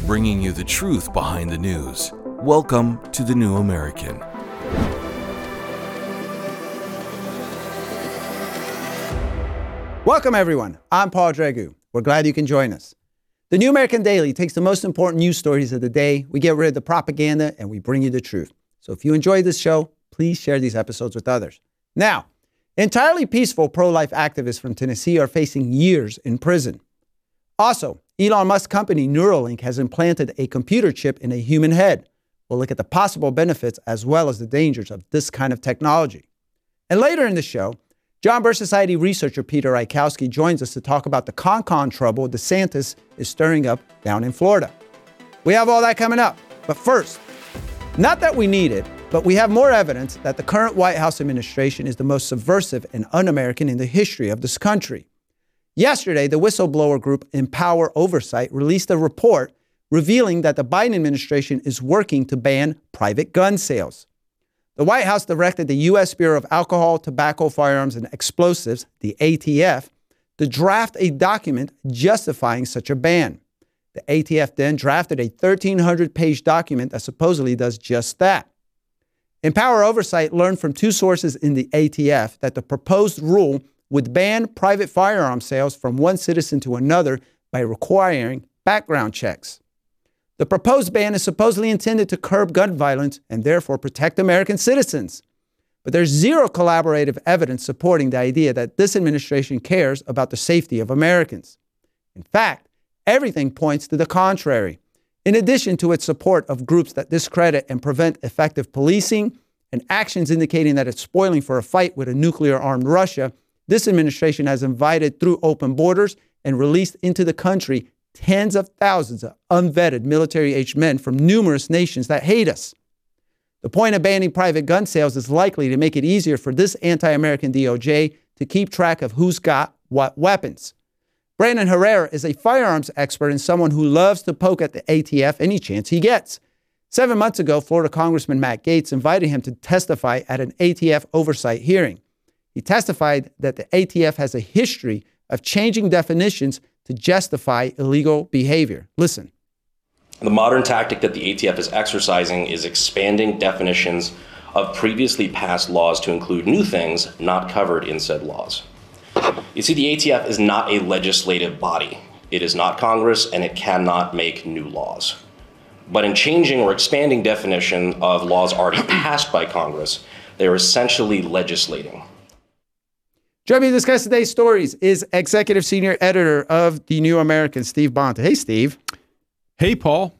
bringing you the truth behind the news. Welcome to The New American. Welcome, everyone. I'm Paul Dragu. We're glad you can join us. The New American Daily takes the most important news stories of the day. We get rid of the propaganda and we bring you the truth. So if you enjoy this show, please share these episodes with others. Now, entirely peaceful pro life activists from Tennessee are facing years in prison. Also, Elon Musk's company Neuralink has implanted a computer chip in a human head. We'll look at the possible benefits as well as the dangers of this kind of technology. And later in the show, John Birch Society researcher Peter Rykowski joins us to talk about the con-con trouble DeSantis is stirring up down in Florida. We have all that coming up. But first, not that we need it, but we have more evidence that the current White House administration is the most subversive and un American in the history of this country. Yesterday, the whistleblower group Empower Oversight released a report revealing that the Biden administration is working to ban private gun sales. The White House directed the U.S. Bureau of Alcohol, Tobacco, Firearms, and Explosives, the ATF, to draft a document justifying such a ban. The ATF then drafted a 1,300 page document that supposedly does just that. Empower Oversight learned from two sources in the ATF that the proposed rule would ban private firearm sales from one citizen to another by requiring background checks. The proposed ban is supposedly intended to curb gun violence and therefore protect American citizens. But there's zero collaborative evidence supporting the idea that this administration cares about the safety of Americans. In fact, everything points to the contrary. In addition to its support of groups that discredit and prevent effective policing and actions indicating that it's spoiling for a fight with a nuclear armed Russia, this administration has invited through open borders and released into the country tens of thousands of unvetted military aged men from numerous nations that hate us. The point of banning private gun sales is likely to make it easier for this anti American DOJ to keep track of who's got what weapons. Brandon Herrera is a firearms expert and someone who loves to poke at the ATF any chance he gets. Seven months ago, Florida Congressman Matt Gaetz invited him to testify at an ATF oversight hearing. He testified that the ATF has a history of changing definitions to justify illegal behavior. Listen. The modern tactic that the ATF is exercising is expanding definitions of previously passed laws to include new things not covered in said laws. You see, the ATF is not a legislative body. It is not Congress and it cannot make new laws. But in changing or expanding definition of laws already passed by Congress, they are essentially legislating. Joining me to discuss today's stories is executive senior editor of the New American, Steve Bonta. Hey, Steve. Hey, Paul.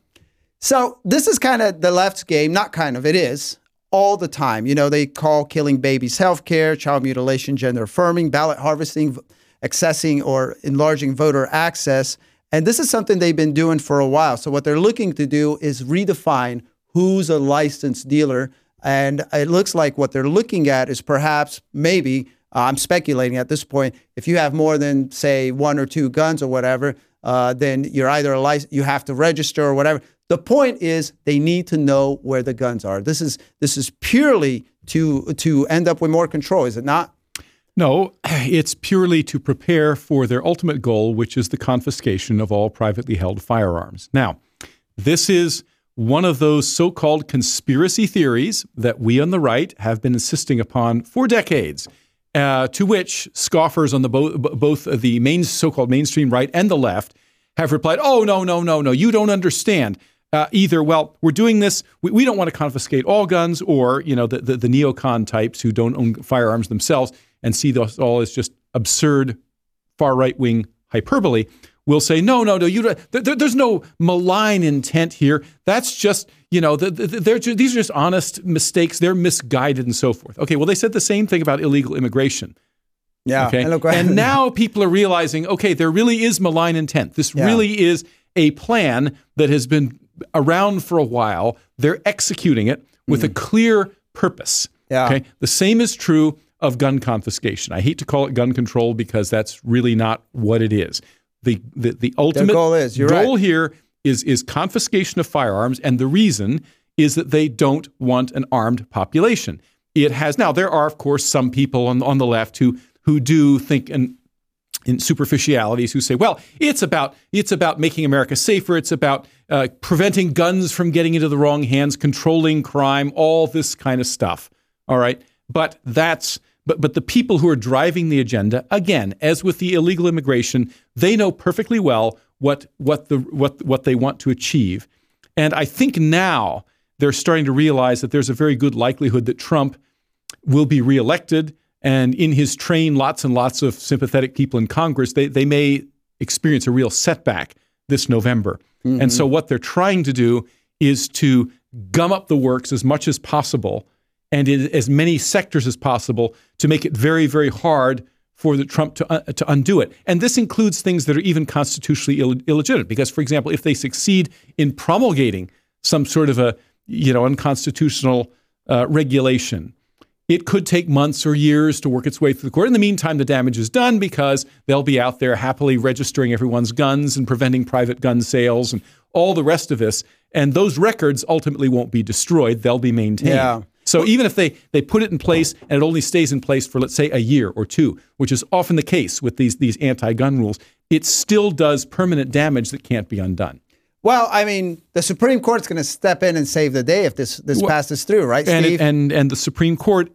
So this is kind of the left's game. Not kind of, it is all the time. You know, they call killing babies health care, child mutilation, gender affirming, ballot harvesting, accessing or enlarging voter access. And this is something they've been doing for a while. So what they're looking to do is redefine who's a licensed dealer. And it looks like what they're looking at is perhaps maybe I'm speculating at this point. If you have more than say one or two guns or whatever, uh, then you're either a license, you have to register or whatever. The point is they need to know where the guns are. This is this is purely to to end up with more control, is it not? No, it's purely to prepare for their ultimate goal, which is the confiscation of all privately held firearms. Now, this is one of those so called conspiracy theories that we on the right have been insisting upon for decades. Uh, to which scoffers on the bo- both the main so-called mainstream right and the left have replied, "Oh no, no, no, no! You don't understand." Uh, either, well, we're doing this. We, we, don't want to confiscate all guns, or you know, the, the, the neocon types who don't own firearms themselves and see this all as just absurd, far right wing hyperbole will say, no, no, no, you, there, there's no malign intent here. That's just, you know, the, the, they're just, these are just honest mistakes. They're misguided and so forth. Okay, well, they said the same thing about illegal immigration. Yeah. Okay. And now people are realizing, okay, there really is malign intent. This yeah. really is a plan that has been around for a while. They're executing it with mm. a clear purpose. Yeah. Okay. The same is true of gun confiscation. I hate to call it gun control because that's really not what it is the the, the ultimate goal is goal right. here is is confiscation of firearms, and the reason is that they don't want an armed population. It has now there are of course some people on on the left who who do think and in superficialities who say, well, it's about it's about making America safer. It's about uh, preventing guns from getting into the wrong hands, controlling crime, all this kind of stuff. All right, but that's but but the people who are driving the agenda, again, as with the illegal immigration, they know perfectly well what what the what what they want to achieve, and I think now they're starting to realize that there's a very good likelihood that Trump will be reelected and in his train, lots and lots of sympathetic people in Congress, they, they may experience a real setback this November. Mm-hmm. And so, what they're trying to do is to gum up the works as much as possible and in as many sectors as possible to make it very, very hard for the Trump to, uh, to undo it. And this includes things that are even constitutionally Ill- illegitimate. Because, for example, if they succeed in promulgating some sort of a you know unconstitutional uh, regulation it could take months or years to work its way through the court. In the meantime, the damage is done because they'll be out there happily registering everyone's guns and preventing private gun sales and all the rest of this. And those records ultimately won't be destroyed, they'll be maintained. Yeah. So even if they, they put it in place and it only stays in place for, let's say, a year or two, which is often the case with these, these anti gun rules, it still does permanent damage that can't be undone. Well, I mean, the Supreme Court's going to step in and save the day if this this well, passes through, right, and Steve? It, and and the Supreme Court,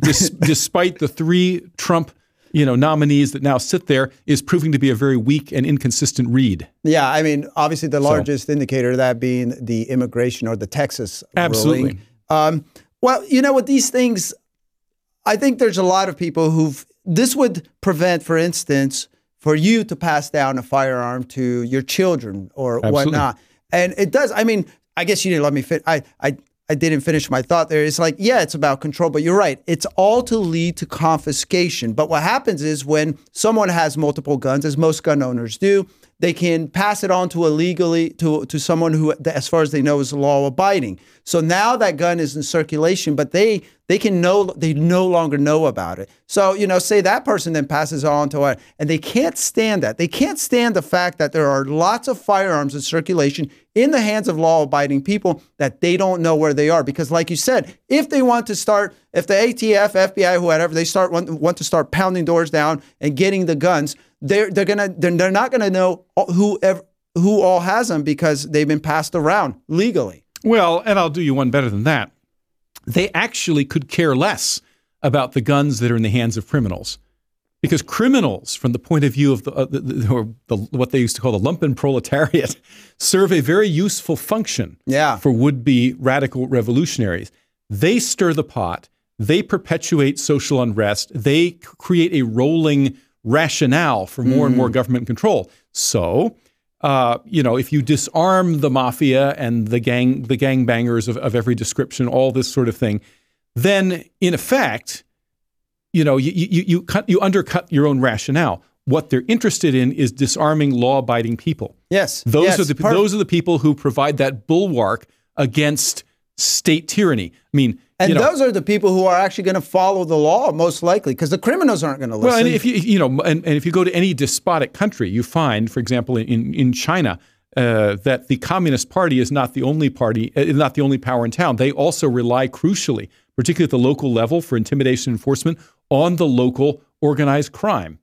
dis, despite the three Trump you know nominees that now sit there, is proving to be a very weak and inconsistent read. Yeah, I mean, obviously the largest so, indicator of that being the immigration or the Texas absolutely. ruling. Um, well, you know, with these things, I think there's a lot of people who've this would prevent, for instance for you to pass down a firearm to your children or Absolutely. whatnot. And it does. I mean, I guess you didn't let me fit. I, I, I didn't finish my thought there. It's like, yeah, it's about control, but you're right. It's all to lead to confiscation. But what happens is when someone has multiple guns, as most gun owners do, they can pass it on to illegally to to someone who, as far as they know, is law abiding. So now that gun is in circulation, but they they can no they no longer know about it. So you know, say that person then passes on to it, and they can't stand that. They can't stand the fact that there are lots of firearms in circulation in the hands of law-abiding people that they don't know where they are. Because, like you said, if they want to start, if the ATF, FBI, whoever, they start want, want to start pounding doors down and getting the guns, they're they're gonna they're, they're not gonna know who who all has them because they've been passed around legally. Well, and I'll do you one better than that. They actually could care less about the guns that are in the hands of criminals. Because criminals, from the point of view of the, uh, the, the, or the, what they used to call the lumpen proletariat, serve a very useful function yeah. for would be radical revolutionaries. They stir the pot, they perpetuate social unrest, they create a rolling rationale for more mm. and more mm. government control. So, uh, you know, if you disarm the mafia and the gang, the gangbangers of, of every description, all this sort of thing, then in effect, you know, you, you, you, cut, you undercut your own rationale. What they're interested in is disarming law-abiding people. Yes, those yes, are the those are the people who provide that bulwark against state tyranny. I mean, and you know, those are the people who are actually going to follow the law most likely, because the criminals aren't going to listen. Well, and if you you know, and, and if you go to any despotic country, you find, for example, in in China. Uh, that the Communist Party is not the only party, uh, not the only power in town. They also rely crucially, particularly at the local level, for intimidation enforcement on the local organized crime.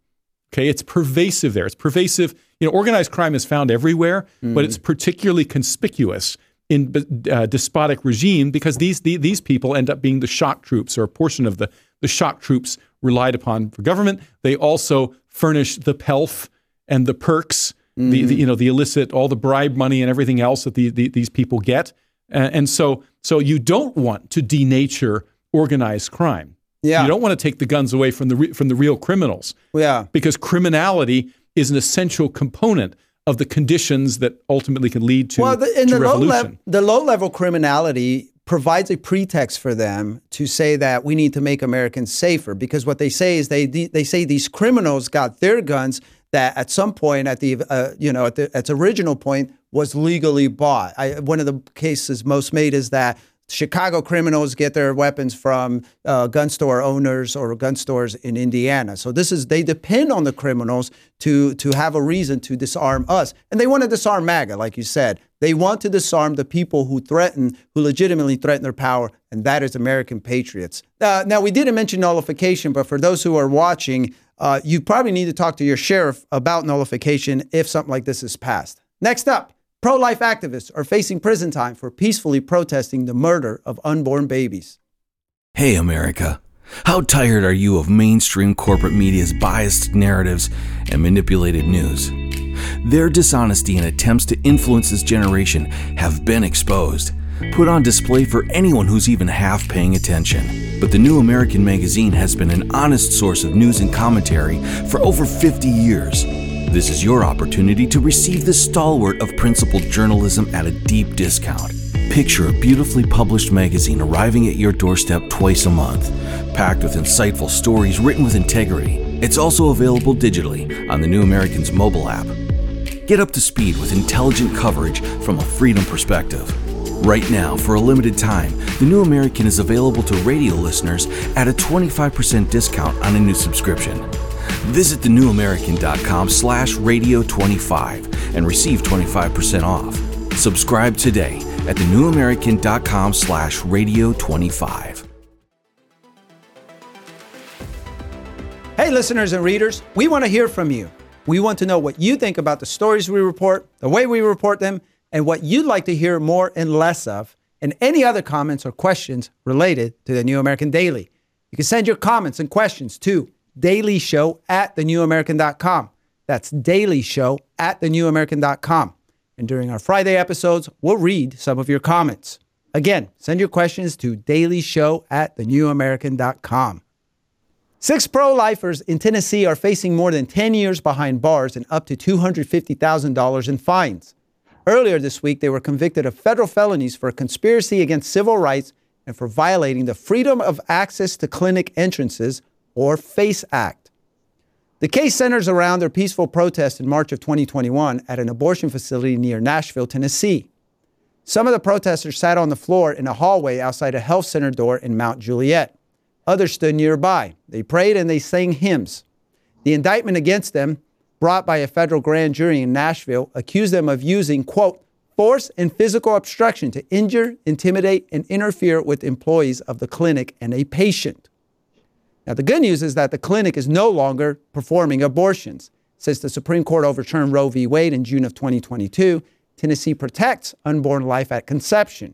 Okay, it's pervasive there. It's pervasive. You know, organized crime is found everywhere, mm. but it's particularly conspicuous in uh, despotic regime because these, the, these people end up being the shock troops or a portion of the, the shock troops relied upon for government. They also furnish the pelf and the perks, mm-hmm. the, the, you know the illicit, all the bribe money and everything else that the, the, these people get. Uh, and so so you don't want to denature organized crime. Yeah. You don't want to take the guns away from the re- from the real criminals. Yeah. Because criminality is an essential component of the conditions that ultimately can lead to, well, the, in to the revolution. Low le- the low level criminality provides a pretext for them to say that we need to make Americans safer because what they say is they they say these criminals got their guns that at some point at the uh, you know at the at its original point was legally bought. I, one of the cases most made is that Chicago criminals get their weapons from uh, gun store owners or gun stores in Indiana. So this is they depend on the criminals to to have a reason to disarm us, and they want to disarm MAGA, like you said. They want to disarm the people who threaten, who legitimately threaten their power, and that is American patriots. Uh, now we didn't mention nullification, but for those who are watching, uh, you probably need to talk to your sheriff about nullification if something like this is passed. Next up, pro life activists are facing prison time for peacefully protesting the murder of unborn babies. Hey, America. How tired are you of mainstream corporate media's biased narratives and manipulated news? Their dishonesty and attempts to influence this generation have been exposed, put on display for anyone who's even half paying attention. But the New American Magazine has been an honest source of news and commentary for over 50 years. This is your opportunity to receive the stalwart of principled journalism at a deep discount. Picture a beautifully published magazine arriving at your doorstep twice a month, packed with insightful stories written with integrity. It's also available digitally on the New American's mobile app. Get up to speed with intelligent coverage from a freedom perspective. Right now, for a limited time, the New American is available to radio listeners at a 25% discount on a new subscription. Visit thenewamerican.com slash radio25 and receive 25% off. Subscribe today at thenewamerican.com slash radio25. Hey, listeners and readers, we want to hear from you. We want to know what you think about the stories we report, the way we report them, and what you'd like to hear more and less of, and any other comments or questions related to the New American Daily. You can send your comments and questions to dailyshow at thenewamerican.com. That's dailyshow at thenewamerican.com. And during our Friday episodes, we'll read some of your comments. Again, send your questions to dailyshow at thenewamerican.com. Six pro lifers in Tennessee are facing more than 10 years behind bars and up to $250,000 in fines. Earlier this week, they were convicted of federal felonies for conspiracy against civil rights and for violating the Freedom of Access to Clinic Entrances, or FACE Act. The case centers around their peaceful protest in March of 2021 at an abortion facility near Nashville, Tennessee. Some of the protesters sat on the floor in a hallway outside a health center door in Mount Juliet. Others stood nearby. They prayed and they sang hymns. The indictment against them, brought by a federal grand jury in Nashville, accused them of using, quote, force and physical obstruction to injure, intimidate, and interfere with employees of the clinic and a patient. Now, the good news is that the clinic is no longer performing abortions. Since the Supreme Court overturned Roe v. Wade in June of 2022, Tennessee protects unborn life at conception.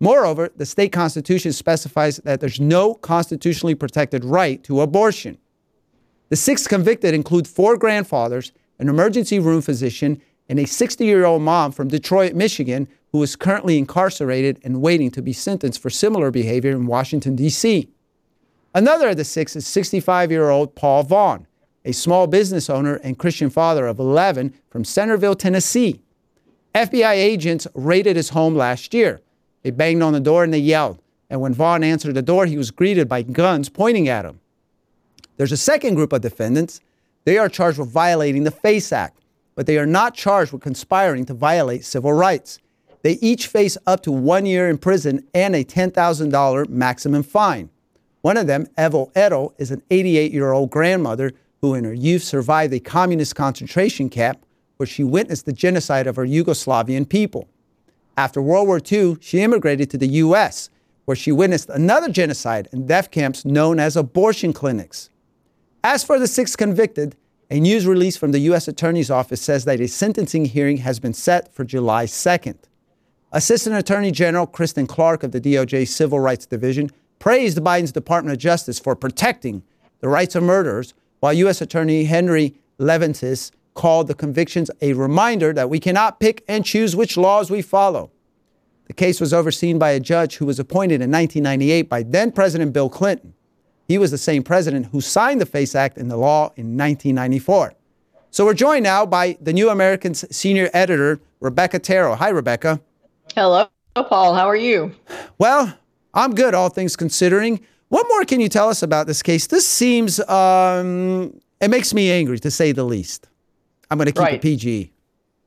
Moreover, the state constitution specifies that there's no constitutionally protected right to abortion. The six convicted include four grandfathers, an emergency room physician, and a 60 year old mom from Detroit, Michigan, who is currently incarcerated and waiting to be sentenced for similar behavior in Washington, D.C. Another of the six is 65 year old Paul Vaughn, a small business owner and Christian father of 11 from Centerville, Tennessee. FBI agents raided his home last year. They banged on the door and they yelled. And when Vaughn answered the door, he was greeted by guns pointing at him. There's a second group of defendants. They are charged with violating the FACE Act, but they are not charged with conspiring to violate civil rights. They each face up to one year in prison and a $10,000 maximum fine. One of them, Eva Edl, is an 88 year old grandmother who in her youth survived a communist concentration camp where she witnessed the genocide of her Yugoslavian people. After World War II, she immigrated to the U.S., where she witnessed another genocide in death camps known as abortion clinics. As for the six convicted, a news release from the U.S. Attorney's Office says that a sentencing hearing has been set for July 2nd. Assistant Attorney General Kristen Clarke of the DOJ Civil Rights Division praised Biden's Department of Justice for protecting the rights of murderers, while U.S. Attorney Henry Leventis called the convictions a reminder that we cannot pick and choose which laws we follow. The case was overseen by a judge who was appointed in 1998 by then President Bill Clinton. He was the same president who signed the FACE Act into law in 1994. So we're joined now by the New American's senior editor, Rebecca Terrell. Hi, Rebecca. Hello, Paul. How are you? Well, I'm good, all things considering. What more can you tell us about this case? This seems, um, it makes me angry to say the least. I'm going to keep right. it PG.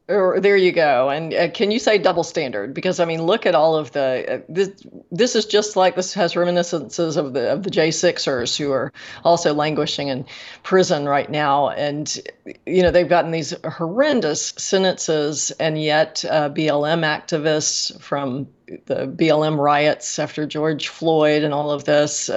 Or, there you go. And uh, can you say double standard? Because I mean, look at all of the uh, this. This is just like this has reminiscences of the of the J6ers who are also languishing in prison right now, and you know they've gotten these horrendous sentences, and yet uh, BLM activists from the BLM riots after George Floyd and all of this.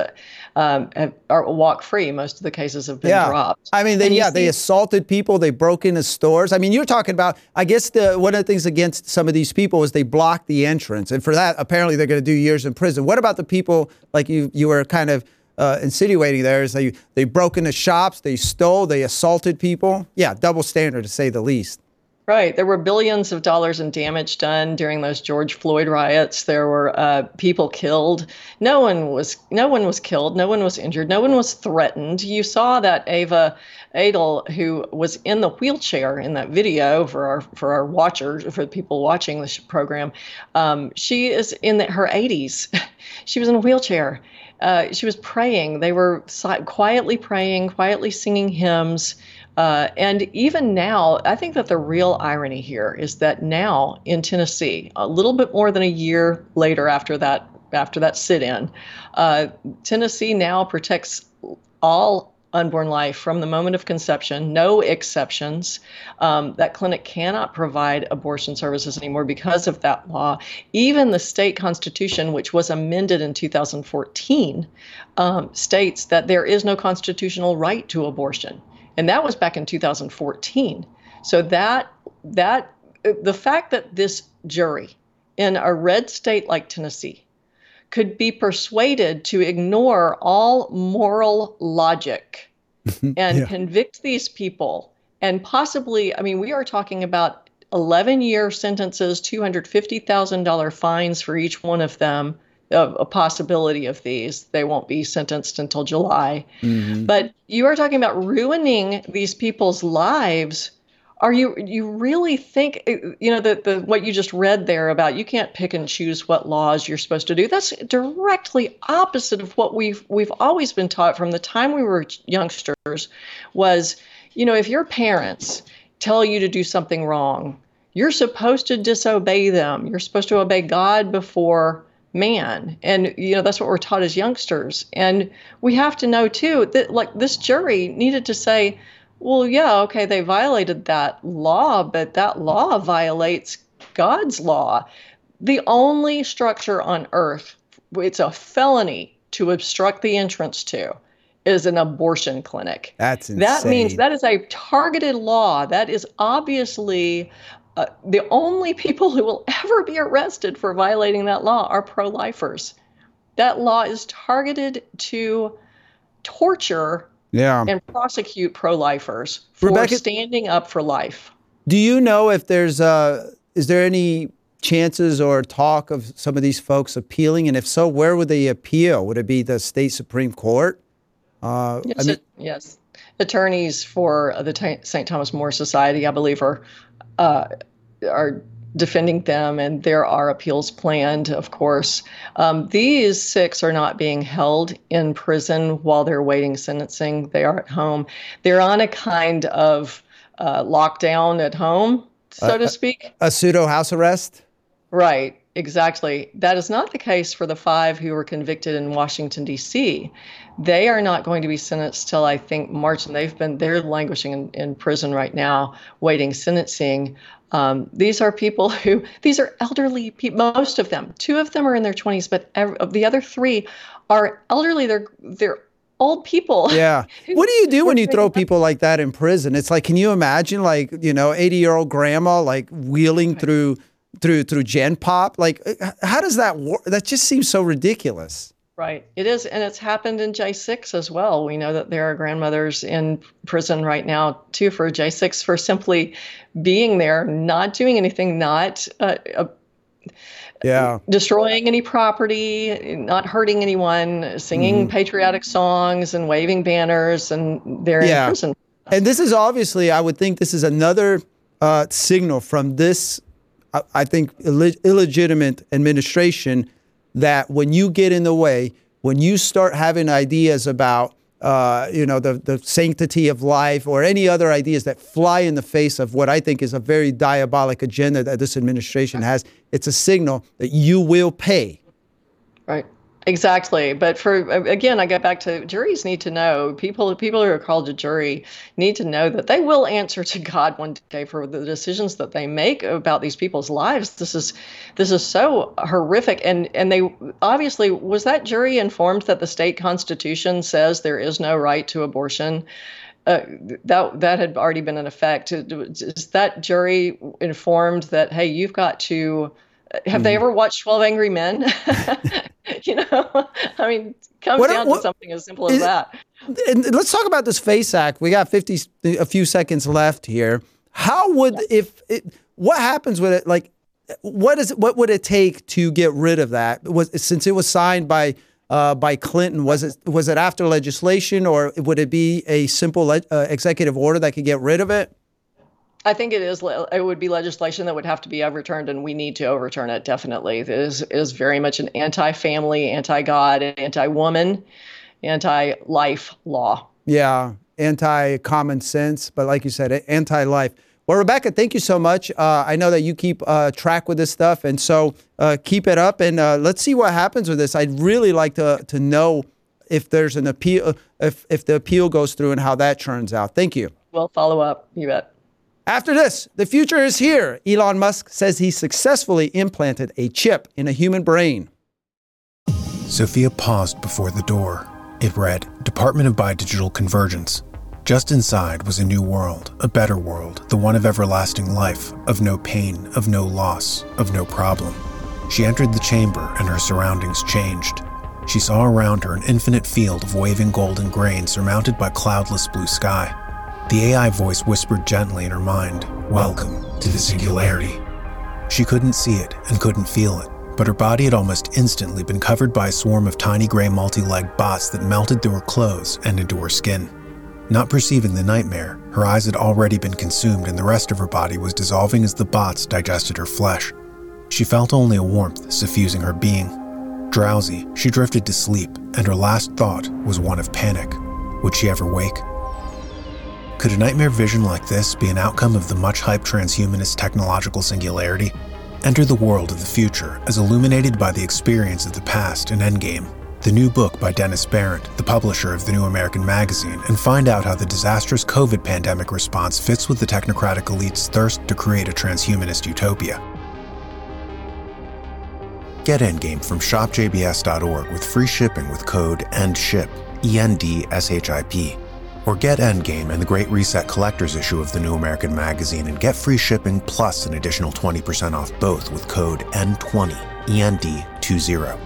Um, have, are walk free. Most of the cases have been yeah. dropped. I mean, they, yeah, see, they assaulted people. They broke into stores. I mean, you're talking about. I guess the one of the things against some of these people is they blocked the entrance, and for that, apparently, they're going to do years in prison. What about the people like you? You were kind of uh, insinuating there is they they broke into shops, they stole, they assaulted people. Yeah, double standard to say the least. Right. There were billions of dollars in damage done during those George Floyd riots. There were uh, people killed. No one was no one was killed. No one was injured. No one was threatened. You saw that Eva Edl, who was in the wheelchair in that video for our for our watchers, for the people watching this program, um, she is in the, her 80s. she was in a wheelchair. Uh, she was praying. They were quietly praying, quietly singing hymns. Uh, and even now, I think that the real irony here is that now in Tennessee, a little bit more than a year later after that after that sit-in, uh, Tennessee now protects all unborn life from the moment of conception, no exceptions. Um, that clinic cannot provide abortion services anymore because of that law. Even the state constitution, which was amended in 2014, um, states that there is no constitutional right to abortion and that was back in 2014. So that that the fact that this jury in a red state like Tennessee could be persuaded to ignore all moral logic mm-hmm. and yeah. convict these people and possibly I mean we are talking about 11 year sentences, $250,000 fines for each one of them a, a, possibility of these. They won't be sentenced until July. Mm-hmm. But you are talking about ruining these people's lives. Are you you really think you know the, the what you just read there about you can't pick and choose what laws you're supposed to do? That's directly opposite of what we've we've always been taught from the time we were youngsters. Was you know if your parents tell you to do something wrong, you're supposed to disobey them. You're supposed to obey God before man and you know that's what we're taught as youngsters and we have to know too that like this jury needed to say well yeah okay they violated that law but that law violates god's law the only structure on earth it's a felony to obstruct the entrance to is an abortion clinic. That's insane. That means that is a targeted law. That is obviously uh, the only people who will ever be arrested for violating that law are pro lifers. That law is targeted to torture yeah. and prosecute pro lifers for Rebecca, standing up for life. Do you know if there's, uh, is there any chances or talk of some of these folks appealing? And if so, where would they appeal? Would it be the state Supreme Court? Uh, yes, I mean, it, yes. Attorneys for the St. Thomas More Society, I believe, are uh, are defending them, and there are appeals planned, of course. Um, these six are not being held in prison while they're waiting sentencing. They are at home. They're on a kind of uh, lockdown at home, so uh, to speak. A, a pseudo house arrest? Right, exactly. That is not the case for the five who were convicted in Washington, D.C. They are not going to be sentenced till I think March, and they've been they're languishing in, in prison right now, waiting sentencing. Um, these are people who, these are elderly people, most of them. Two of them are in their 20s, but every, the other three are elderly. They're, they're old people. Yeah. What do you do when you throw people like that in prison? It's like, can you imagine like, you know, 80 year old grandma like wheeling right. through, through, through Gen Pop? Like, uh, how does that work? That just seems so ridiculous. Right. It is. And it's happened in J6 as well. We know that there are grandmothers in prison right now, too, for J6 for simply being there, not doing anything, not uh, uh, yeah. destroying any property, not hurting anyone, singing mm-hmm. patriotic songs and waving banners, and they're yeah. in prison. And this is obviously, I would think this is another uh, signal from this, I think, Ill- illegitimate administration that when you get in the way, when you start having ideas about uh, you know, the, the sanctity of life or any other ideas that fly in the face of what I think is a very diabolic agenda that this administration has, it's a signal that you will pay. Exactly, but for again, I go back to juries need to know people. People who are called to jury need to know that they will answer to God one day for the decisions that they make about these people's lives. This is this is so horrific, and and they obviously was that jury informed that the state constitution says there is no right to abortion. Uh, that that had already been in effect. Is that jury informed that hey, you've got to have they hmm. ever watched 12 Angry Men? you know, I mean, comes what, down what, to something as simple as that. And let's talk about this FACE Act. We got 50, a few seconds left here. How would, if, it, what happens with it? Like, what is what would it take to get rid of that? Was since it was signed by uh, by Clinton, was it was it after legislation, or would it be a simple le- uh, executive order that could get rid of it? I think it is. It would be legislation that would have to be overturned, and we need to overturn it. Definitely, it is it is very much an anti-family, anti-God, anti-woman, anti-life law. Yeah, anti-common sense, but like you said, anti-life. Well, Rebecca, thank you so much. Uh, I know that you keep uh, track with this stuff, and so uh, keep it up, and uh, let's see what happens with this. I'd really like to to know if there's an appeal, if if the appeal goes through, and how that turns out. Thank you. We'll follow up. You bet. After this, the future is here. Elon Musk says he successfully implanted a chip in a human brain. Sophia paused before the door. It read Department of Biodigital Convergence. Just inside was a new world, a better world, the one of everlasting life, of no pain, of no loss, of no problem. She entered the chamber and her surroundings changed. She saw around her an infinite field of waving golden grain surmounted by cloudless blue sky. The AI voice whispered gently in her mind, Welcome to the singularity. She couldn't see it and couldn't feel it, but her body had almost instantly been covered by a swarm of tiny gray multi legged bots that melted through her clothes and into her skin. Not perceiving the nightmare, her eyes had already been consumed and the rest of her body was dissolving as the bots digested her flesh. She felt only a warmth suffusing her being. Drowsy, she drifted to sleep, and her last thought was one of panic. Would she ever wake? Could a nightmare vision like this be an outcome of the much hyped transhumanist technological singularity? Enter the world of the future as illuminated by the experience of the past in Endgame, the new book by Dennis Behreandt, the publisher of the New American Magazine, and find out how the disastrous COVID pandemic response fits with the technocratic elite's thirst to create a transhumanist utopia. Get Endgame from shopjbs.org with free shipping with code ENDSHIP, E N D S H I P. Or get Endgame and the Great Reset Collector's issue of the New American Magazine and get free shipping plus an additional 20% off both with code N20, END20.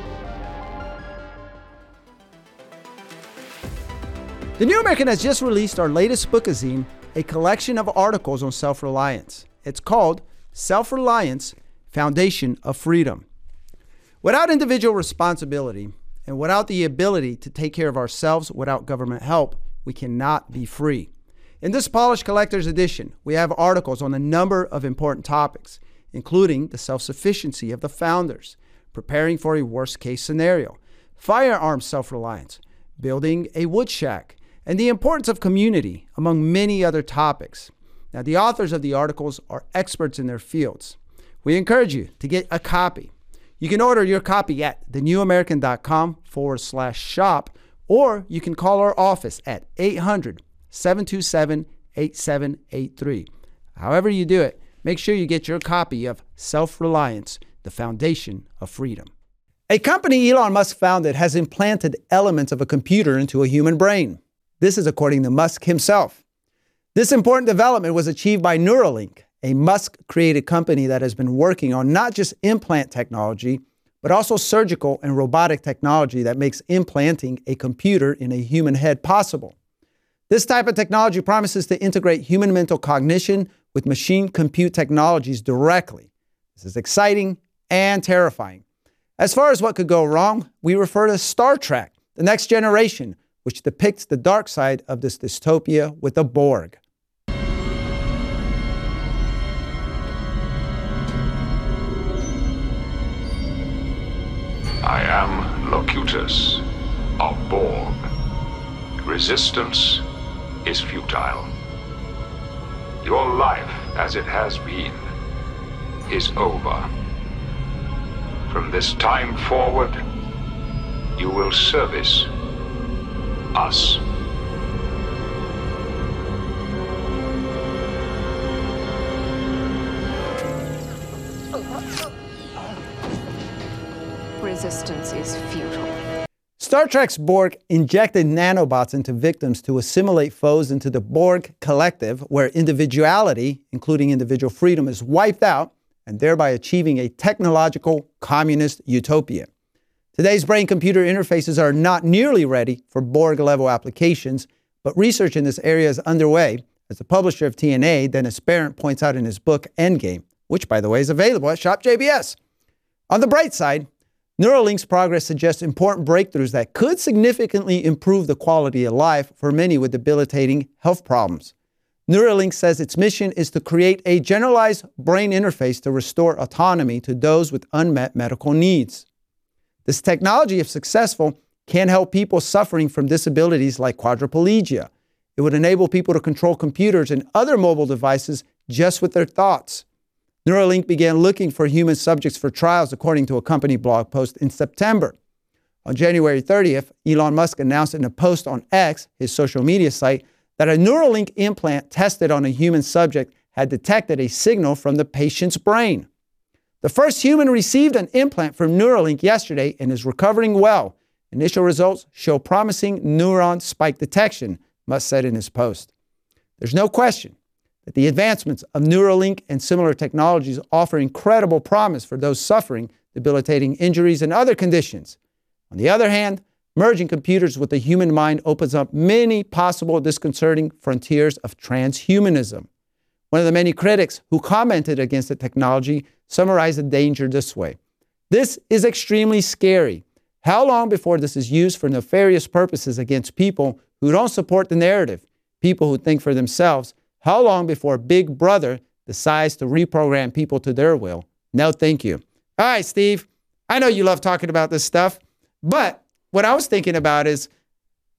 The New American has just released our latest bookazine, a collection of articles on self reliance. It's called Self Reliance Foundation of Freedom. Without individual responsibility and without the ability to take care of ourselves without government help, we cannot be free. In this Polished Collector's Edition, we have articles on a number of important topics, including the self sufficiency of the founders, preparing for a worst case scenario, firearm self reliance, building a wood shack, and the importance of community, among many other topics. Now, the authors of the articles are experts in their fields. We encourage you to get a copy. You can order your copy at thenewamerican.com forward slash shop or you can call our office at 800 727 8783. However, you do it, make sure you get your copy of Self Reliance, the Foundation of Freedom. A company Elon Musk founded has implanted elements of a computer into a human brain. This is according to Musk himself. This important development was achieved by Neuralink, a Musk created company that has been working on not just implant technology, but also surgical and robotic technology that makes implanting a computer in a human head possible. This type of technology promises to integrate human mental cognition with machine compute technologies directly. This is exciting and terrifying. As far as what could go wrong, we refer to Star Trek, The Next Generation, which depicts the dark side of this dystopia with the Borg. I am Locutus of Borg. Resistance is futile. Your life, as it has been, is over. From this time forward, you will service us. Resistance is futile. Star Trek's Borg injected nanobots into victims to assimilate foes into the Borg collective, where individuality, including individual freedom, is wiped out, and thereby achieving a technological communist utopia. Today's brain computer interfaces are not nearly ready for Borg level applications, but research in this area is underway, as the publisher of TNA, Dennis Behreandt, points out in his book Endgame, which, by the way, is available at Shop JBS. On the bright side, Neuralink's progress suggests important breakthroughs that could significantly improve the quality of life for many with debilitating health problems. Neuralink says its mission is to create a generalized brain interface to restore autonomy to those with unmet medical needs. This technology, if successful, can help people suffering from disabilities like quadriplegia. It would enable people to control computers and other mobile devices just with their thoughts. Neuralink began looking for human subjects for trials, according to a company blog post in September. On January 30th, Elon Musk announced in a post on X, his social media site, that a Neuralink implant tested on a human subject had detected a signal from the patient's brain. The first human received an implant from Neuralink yesterday and is recovering well. Initial results show promising neuron spike detection, Musk said in his post. There's no question that the advancements of Neuralink and similar technologies offer incredible promise for those suffering debilitating injuries and other conditions. On the other hand, merging computers with the human mind opens up many possible disconcerting frontiers of transhumanism. One of the many critics who commented against the technology summarized the danger this way This is extremely scary. How long before this is used for nefarious purposes against people who don't support the narrative, people who think for themselves, how long before Big Brother decides to reprogram people to their will? No, thank you. All right, Steve, I know you love talking about this stuff, but what I was thinking about is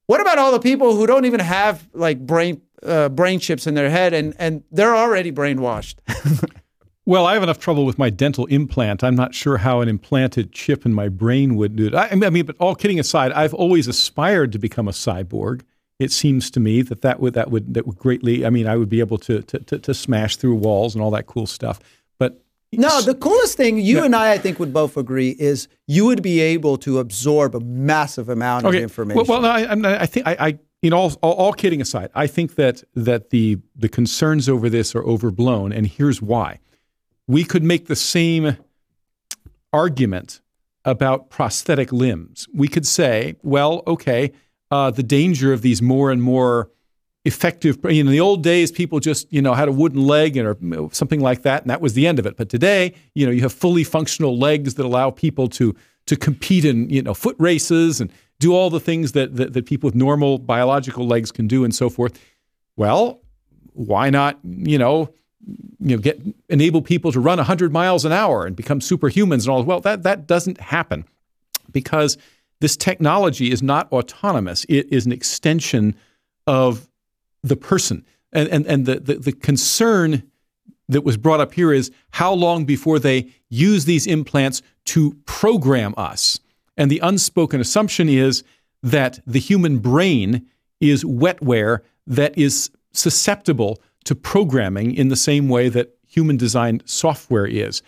what about all the people who don't even have like brain uh, brain chips in their head and and they're already brainwashed? Well, I have enough trouble with my dental implant. I'm not sure how an implanted chip in my brain would do it. I, I mean, but all kidding aside, I've always aspired to become a cyborg it seems to me that that would that would that would greatly. I mean, I would be able to to to, to smash through walls and all that cool stuff. But no, the coolest thing you yeah. and I, I think, would both agree is you would be able to absorb a massive amount okay. of information. Well, well I, I think I, I you know, all, all, all kidding aside, I think that that the the concerns over this are overblown, and here's why. We could make the same argument about prosthetic limbs. We could say, well, okay, uh, the danger of these more and more effective. You know, in the old days, people just you know had a wooden leg or something like that, and that was the end of it. But today, you know, you have fully functional legs that allow people to to compete in you know foot races and do all the things that, that, that people with normal biological legs can do and so forth. Well, why not you know you know get enable people to run 100 miles an hour and become superhumans and all well that that doesn't happen because this technology is not autonomous, it is an extension of the person. And, and, and the, the, the concern that was brought up here is how long before they use these implants to program us. And the unspoken assumption is that the human brain is wetware that is susceptible to programming in the same way that human designed software is.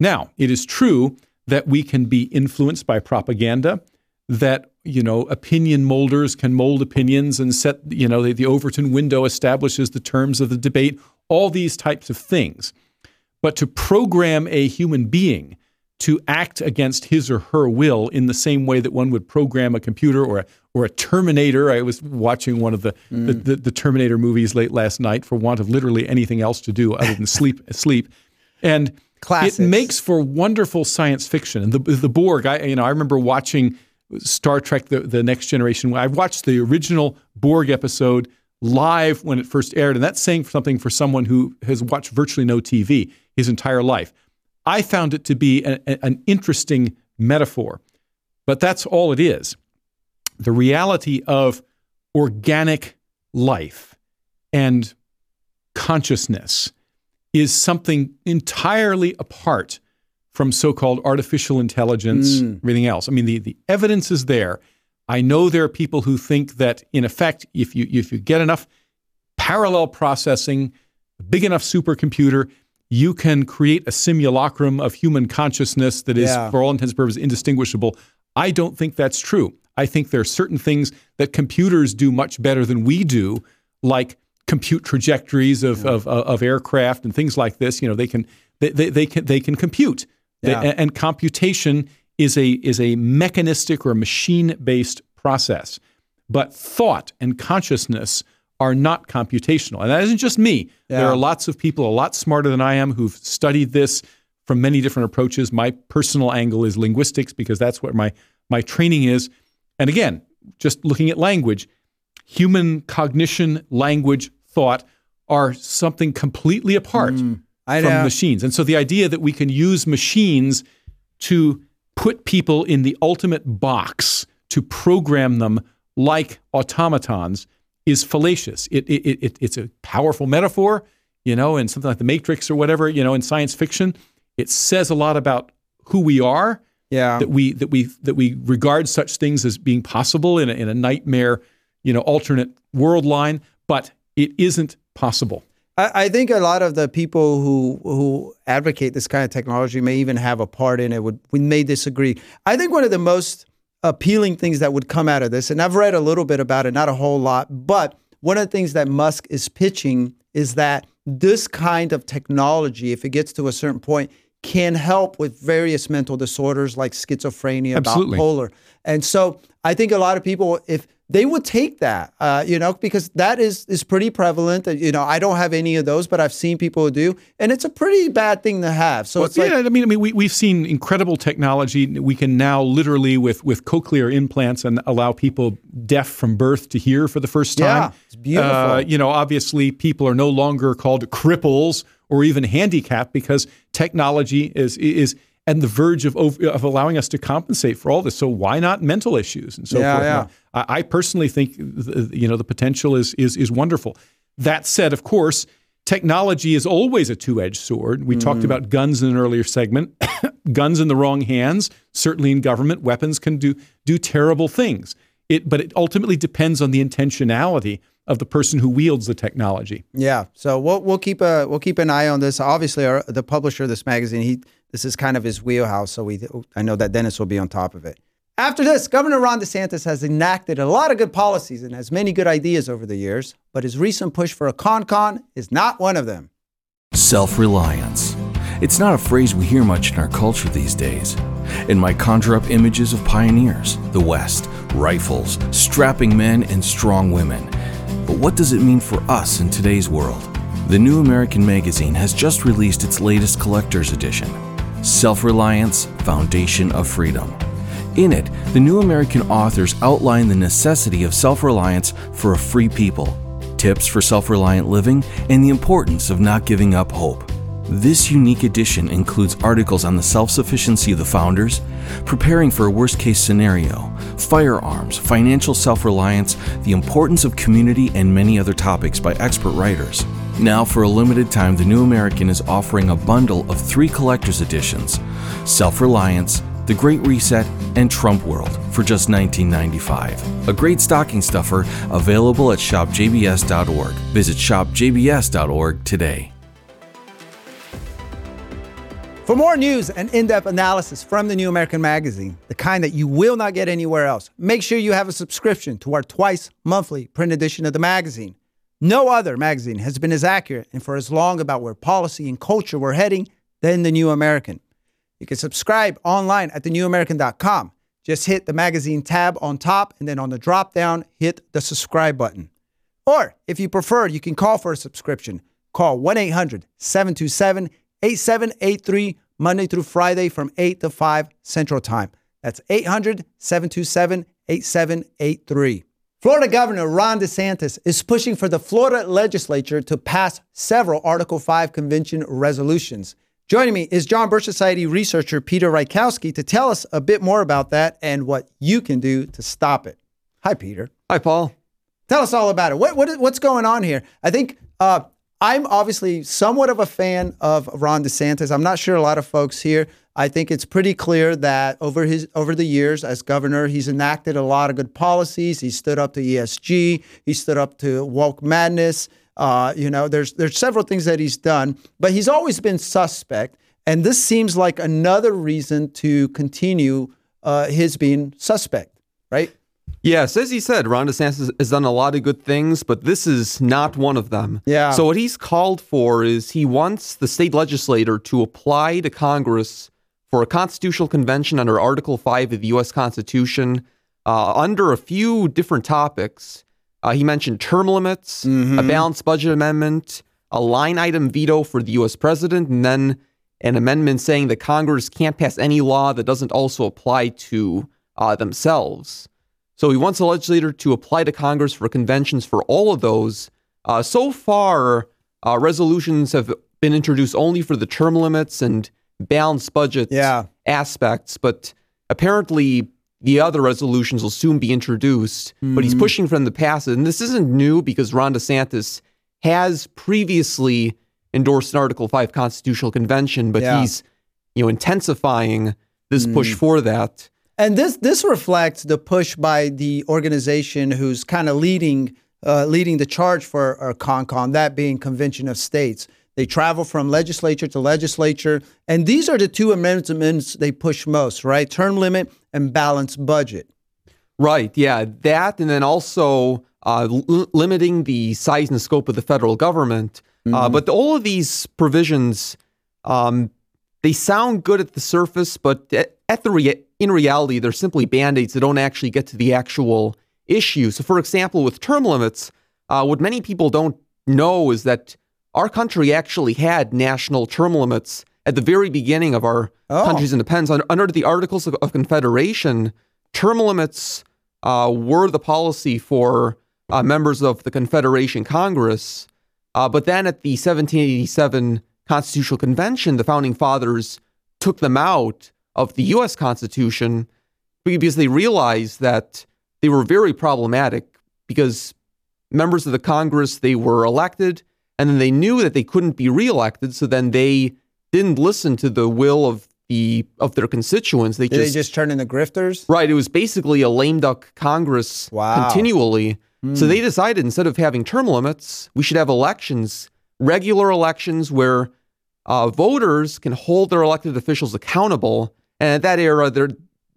Now, it is true that we can be influenced by propaganda that you know opinion molders can mold opinions and set you know the, the Overton window establishes the terms of the debate all these types of things but to program a human being to act against his or her will in the same way that one would program a computer or a, or a Terminator. I was watching one of the, mm. the, the, the, Terminator movies late last night for want of literally anything else to do other than sleep. sleep, and Classics. it makes for wonderful science fiction. And the the Borg, I you know I remember watching Star Trek the, the Next Generation. I watched the original Borg episode live when it first aired, and that's saying something for someone who has watched virtually no TV his entire life. I found it to be a, a, an interesting metaphor, but that's all it is. The reality of organic life and consciousness is something entirely apart from so-called artificial intelligence, hmm. everything else. I mean, the, the evidence is there. I know there are people who think that, in effect, if you if you get enough parallel processing, a big enough supercomputer, you can create a simulacrum of human consciousness that is, Yeah. for all intents and purposes, indistinguishable. I don't think that's true. I think there are certain things that computers do much better than we do, like compute trajectories of, of, of aircraft and things like this. You know, they can they, they, they can they can compute. They- Yeah. and computation is a is a mechanistic or machine based process. But thought and consciousness are not computational. And that isn't just me. There are lots of people a lot smarter than I am who've studied this from many different approaches. My personal angle is linguistics because that's what my my training is. And again, just looking at language, human cognition, language, thought are something completely apart Mm, I from know. machines. And so the idea that we can use machines to put people in the ultimate box to program them like automatons is fallacious. It, it, it, it's a powerful metaphor, you know, in something like The Matrix or whatever, you know, in science fiction. It says a lot about who we are, Yeah. that we that we that we regard such things as being possible in a, in a nightmare, you know, alternate world line, but it isn't possible. I, I think a lot of the people who who advocate this kind of technology may even have a part in it. Would we may disagree. I think one of the most appealing things that would come out of this, and I've read a little bit about it, not a whole lot, but one of the things that Musk is pitching is that this kind of technology, if it gets to a certain point, can help with various mental disorders like schizophrenia, Absolutely. bipolar. And so I think a lot of people, if they would take that, uh, you know, because that is is pretty prevalent. Uh, You know, I don't have any of those, but I've seen people who do, and it's a pretty bad thing to have. So it's yeah, like, I mean, I mean, we, we've seen incredible technology. We can now literally with with cochlear implants and allow people deaf from birth to hear for the first time. Yeah, it's beautiful. Uh, you know, obviously, people are no longer called cripples or even handicapped because technology is is on the verge of of allowing us to compensate for all this. So why not mental issues and so Yeah, forth? yeah. Now, I, I personally think th- you know the potential is is is wonderful. That said, of course, technology is always a two-edged sword. We talked mm-hmm. about guns in an earlier segment. guns in the wrong hands, certainly in government, weapons can do do terrible things. It, but it ultimately depends on the intentionality of the person who wields the technology. Yeah, so we'll we'll keep a we'll keep an eye on this. Obviously, our, the publisher of this magazine, he this is kind of his wheelhouse. So we I know that Dennis will be on top of it. After this, Governor Ron DeSantis has enacted a lot of good policies and has many good ideas over the years, but his recent push for a con-con is not one of them. Self reliance. It's not a phrase we hear much in our culture these days. It might conjure up images of pioneers, the West, rifles, strapping men, and strong women. But what does it mean for us in today's world? The New American Magazine has just released its latest collector's edition Self Reliance Foundation of Freedom. In it, the New American authors outline the necessity of self reliance for a free people tips for self reliant living, and the importance of not giving up hope. This unique edition includes articles on the self sufficiency of the founders, preparing for a worst case scenario, firearms, financial self reliance, the importance of community, and many other topics by expert writers. Now, for a limited time, the New American is offering a bundle of three collector's editions Self Reliance, The Great Reset, and Trump World for just $19.95. A great stocking stuffer available at shopjbs.org. Visit shopjbs.org today. For more news and in-depth analysis from the New American Magazine, the kind that you will not get anywhere else, make sure you have a subscription to our twice monthly print edition of the magazine. No other magazine has been as accurate and for as long about where policy and culture were heading than the New American. You can subscribe online at thenewamerican.com. Just hit the magazine tab on top and then on the drop down, hit the subscribe button. Or if you prefer, you can call for a subscription. Call 1 800 727 8783 Monday through Friday from 8 to 5 Central Time. That's 800 727 8783. Florida Governor Ron DeSantis is pushing for the Florida legislature to pass several Article 5 convention resolutions. Joining me is John Birch Society researcher Peter Rykowski to tell us a bit more about that and what you can do to stop it. Hi, Peter. Hi, Paul. Tell us all about it. What, what what's going on here? I think uh, I'm obviously somewhat of a fan of Ron DeSantis. I'm not sure a lot of folks here. I think it's pretty clear that over his over the years as governor, he's enacted a lot of good policies. He stood up to ESG. He stood up to woke madness. Uh, you know, there's there's several things that he's done, but he's always been suspect. And this seems like another reason to continue uh, his being suspect, right? Yes, as he said, Ron DeSantis has done a lot of good things, but this is not one of them. Yeah. So what he's called for is he wants the state legislator to apply to Congress for a constitutional convention under Article 5 of the U.S. Constitution uh, under a few different topics. Uh, he mentioned term limits, a balanced budget amendment, a line item veto for the U.S. president, and then an amendment saying that Congress can't pass any law that doesn't also apply to uh, themselves. So he wants the legislator to apply to Congress for conventions for all of those. Uh, so far, uh, resolutions have been introduced only for the term limits and balanced budget Yeah. aspects, but apparently the other resolutions will soon be introduced. But he's pushing for them to pass it. And this isn't new because Ron DeSantis has previously endorsed an Article 5 constitutional convention, but Yeah. he's you know intensifying this push for that. And this this reflects the push by the organization who's kind of leading uh, leading the charge for uh, CONCON, that being Convention of States. They travel from legislature to legislature, and these are the two amendments they push most, right? Term limit and balanced budget. Right. Yeah. That, and then also uh, l- limiting the size and scope of the federal government. Uh, but all of these provisions, um, they sound good at the surface, but at, at the rea- in reality, they're simply band aids that don't actually get to the actual issue. So, for example, with term limits, uh, what many people don't know is that our country actually had national term limits at the very beginning of our Oh. country's independence. Under, the Articles of, of Confederation, term limits uh, were the policy for uh, members of the Confederation Congress. Uh, but then at the 1787 Constitutional Convention, the founding fathers took them out of the U.S. Constitution because they realized that they were very problematic because members of the Congress they were elected and then they knew that they couldn't be reelected so then they didn't listen to the will of the of their constituents they Did just they just turn into grifters? Right. It was basically a lame duck Congress Wow. continually. So they decided instead of having term limits, we should have elections, regular elections where uh, voters can hold their elected officials accountable. And at that era, their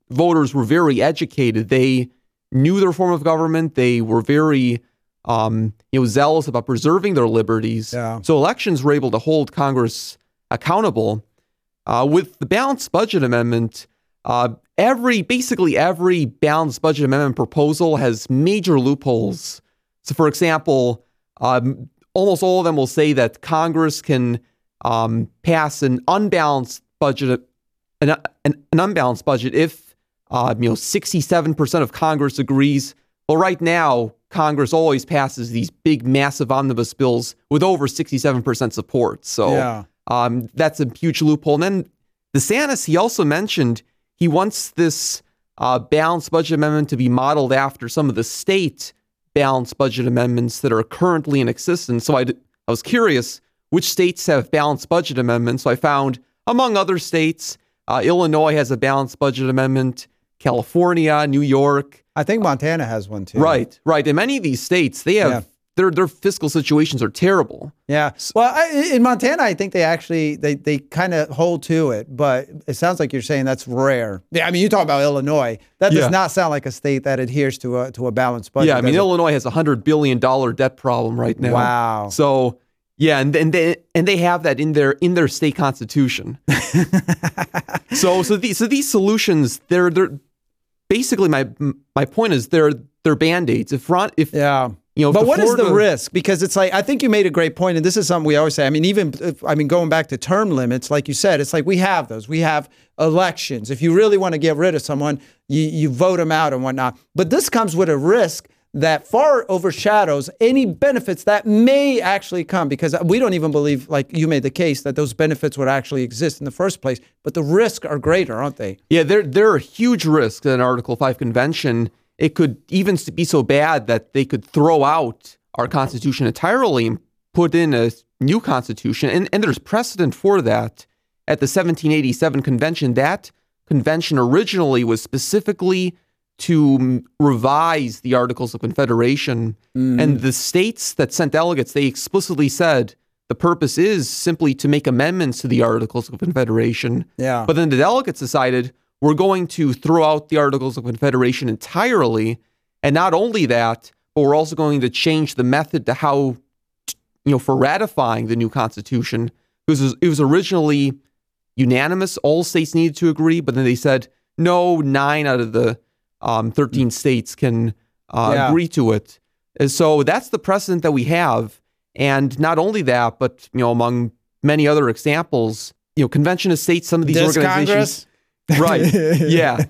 voters were very educated. They knew their form of government. They were very um, you know, zealous about preserving their liberties. Yeah. So elections were able to hold Congress accountable. Uh, with the balanced budget amendment, uh, every basically every balanced budget amendment proposal has major loopholes. So, for example, um, almost all of them will say that Congress can um, pass an unbalanced budget, an, an, an unbalanced budget if uh, you know sixty-seven percent of Congress agrees. Well, right now, Congress always passes these big, massive omnibus bills with over sixty-seven percent support. So Yeah. um, that's a huge loophole. And then the DeSantis, he also mentioned he wants this uh, balanced budget amendment to be modeled after some of the state balanced budget amendments that are currently in existence. So I, d- I was curious which states have balanced budget amendments. So I found, among other states, uh, Illinois has a balanced budget amendment, California, New York. I think Montana has one too. Right, right. In many of these states, they have Yeah. their their fiscal situations are terrible. Yeah. Well, I, in Montana, I think they actually they they kind of hold to it, but it sounds like you're saying that's rare. Yeah. I mean, you talk about Illinois. That does Yeah. not sound like a state that adheres to a to a balanced budget. yeah, I mean? Illinois has a hundred billion dollar debt problem right now. Wow. So yeah, and and they and they have that in their in their state constitution. so so these so these solutions they're they're basically my my point is they're they're band aids. If Ron if Yeah. you know But what is the risk? Because it's like I think you made a great point, and this is something we always say. I mean, even if, I mean, going back to term limits, like you said, it's like we have those. We have elections. If you really want to get rid of someone, you you vote them out and whatnot. But this comes with a risk that far overshadows any benefits that may actually come because we don't even believe, like you made the case, that those benefits would actually exist in the first place. But the risks are greater, aren't they? Yeah, there there are huge risks in Article Five convention. It could even be so bad that they could throw out our Constitution entirely and put in a new constitution, and, and there's precedent for that at the 1787 convention. That convention originally was specifically to revise the Articles of Confederation. Mm. And the states that sent delegates, they explicitly said the purpose is simply to make amendments to the Articles of Confederation. Yeah. But then the delegates decided we're going to throw out the Articles of Confederation entirely. And not only that, but we're also going to change the method to how, you know, for ratifying the new Constitution. It was, it was originally unanimous. All states needed to agree, but then they said, no, nine out of the um, 13 states can uh, yeah. agree to it. And so that's the precedent that we have. And not only that, but you know, among many other examples, you know, Convention of States, some of these this organizations, Congress? right? Yeah.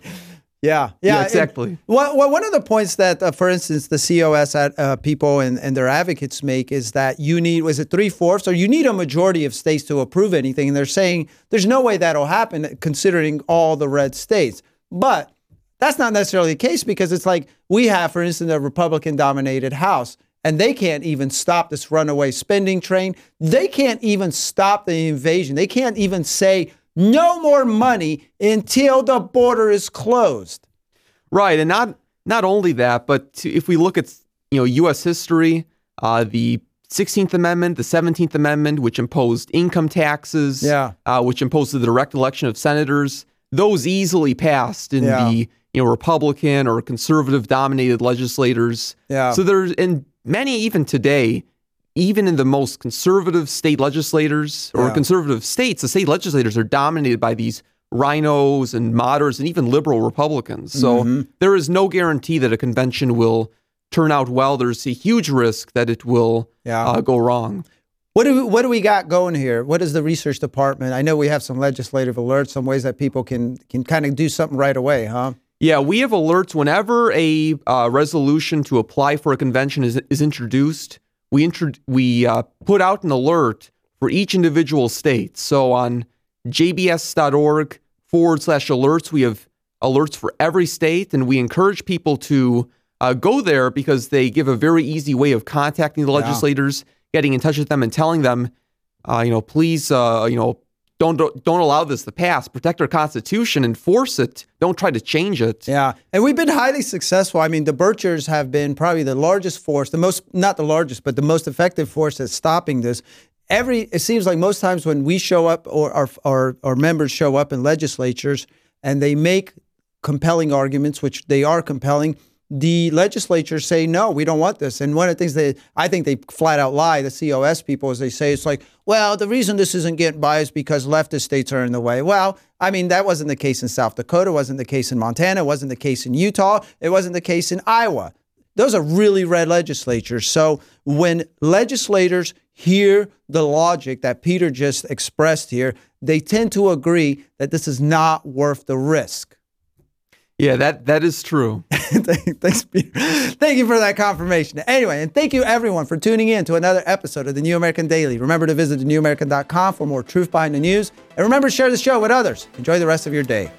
Yeah, yeah, yeah exactly. Well, well, one of the points that, uh, for instance, the COS at, uh, people and, and their advocates make is that you need, was it three fourths, or you need a majority of states to approve anything. And they're saying there's no way that'll happen considering all the red states. But that's not necessarily the case because it's like we have, for instance, a Republican dominated House, and they can't even stop this runaway spending train. They can't even stop the invasion. They can't even say, no more money until the border is closed. Right, and not not only that, but if we look at you know U.S. history, uh, the 16th Amendment, the 17th Amendment, which imposed income taxes, yeah. uh, which imposed the direct election of senators, those easily passed in yeah. the you know Republican or conservative dominated legislators. Yeah. So there's and many even today even in the most conservative state legislators or yeah. conservative states, the state legislators are dominated by these RINOs and moderates and even liberal Republicans. So mm-hmm. there is no guarantee that a convention will turn out well. There's a huge risk that it will yeah. uh, go wrong. What do we, what do we got going here? What is the research department? I know we have some legislative alerts, some ways that people can can kind of do something right away, huh? Yeah, we have alerts whenever a uh, resolution to apply for a convention is is introduced we intro- we uh, put out an alert for each individual state. So on jbs.org forward slash alerts, we have alerts for every state, and we encourage people to uh, go there because they give a very easy way of contacting the legislators, yeah. getting in touch with them, and telling them, uh, you know, please, uh, you know, don't, don't allow this to pass. Protect our constitution, enforce it. Don't try to change it. Yeah, and we've been highly successful. I mean, the Birchers have been probably the largest force, the most not the largest, but the most effective force at stopping this. Every it seems like most times when we show up or our our, our members show up in legislatures and they make compelling arguments, which they are compelling the legislatures say no, we don't want this. And one of the things that I think they flat out lie, the COS people, as they say it's like, well, the reason this isn't getting by is because leftist states are in the way. Well, I mean, that wasn't the case in South Dakota, wasn't the case in Montana, wasn't the case in Utah, it wasn't the case in Iowa. Those are really red legislatures. So when legislators hear the logic that Peter just expressed here, they tend to agree that this is not worth the risk. Yeah, that that is true. Thanks, Peter. Thank you for that confirmation. Anyway, and thank you everyone for tuning in to another episode of the New American Daily. Remember to visit thenewamerican.com for more truth behind the news. And remember to share the show with others. Enjoy the rest of your day.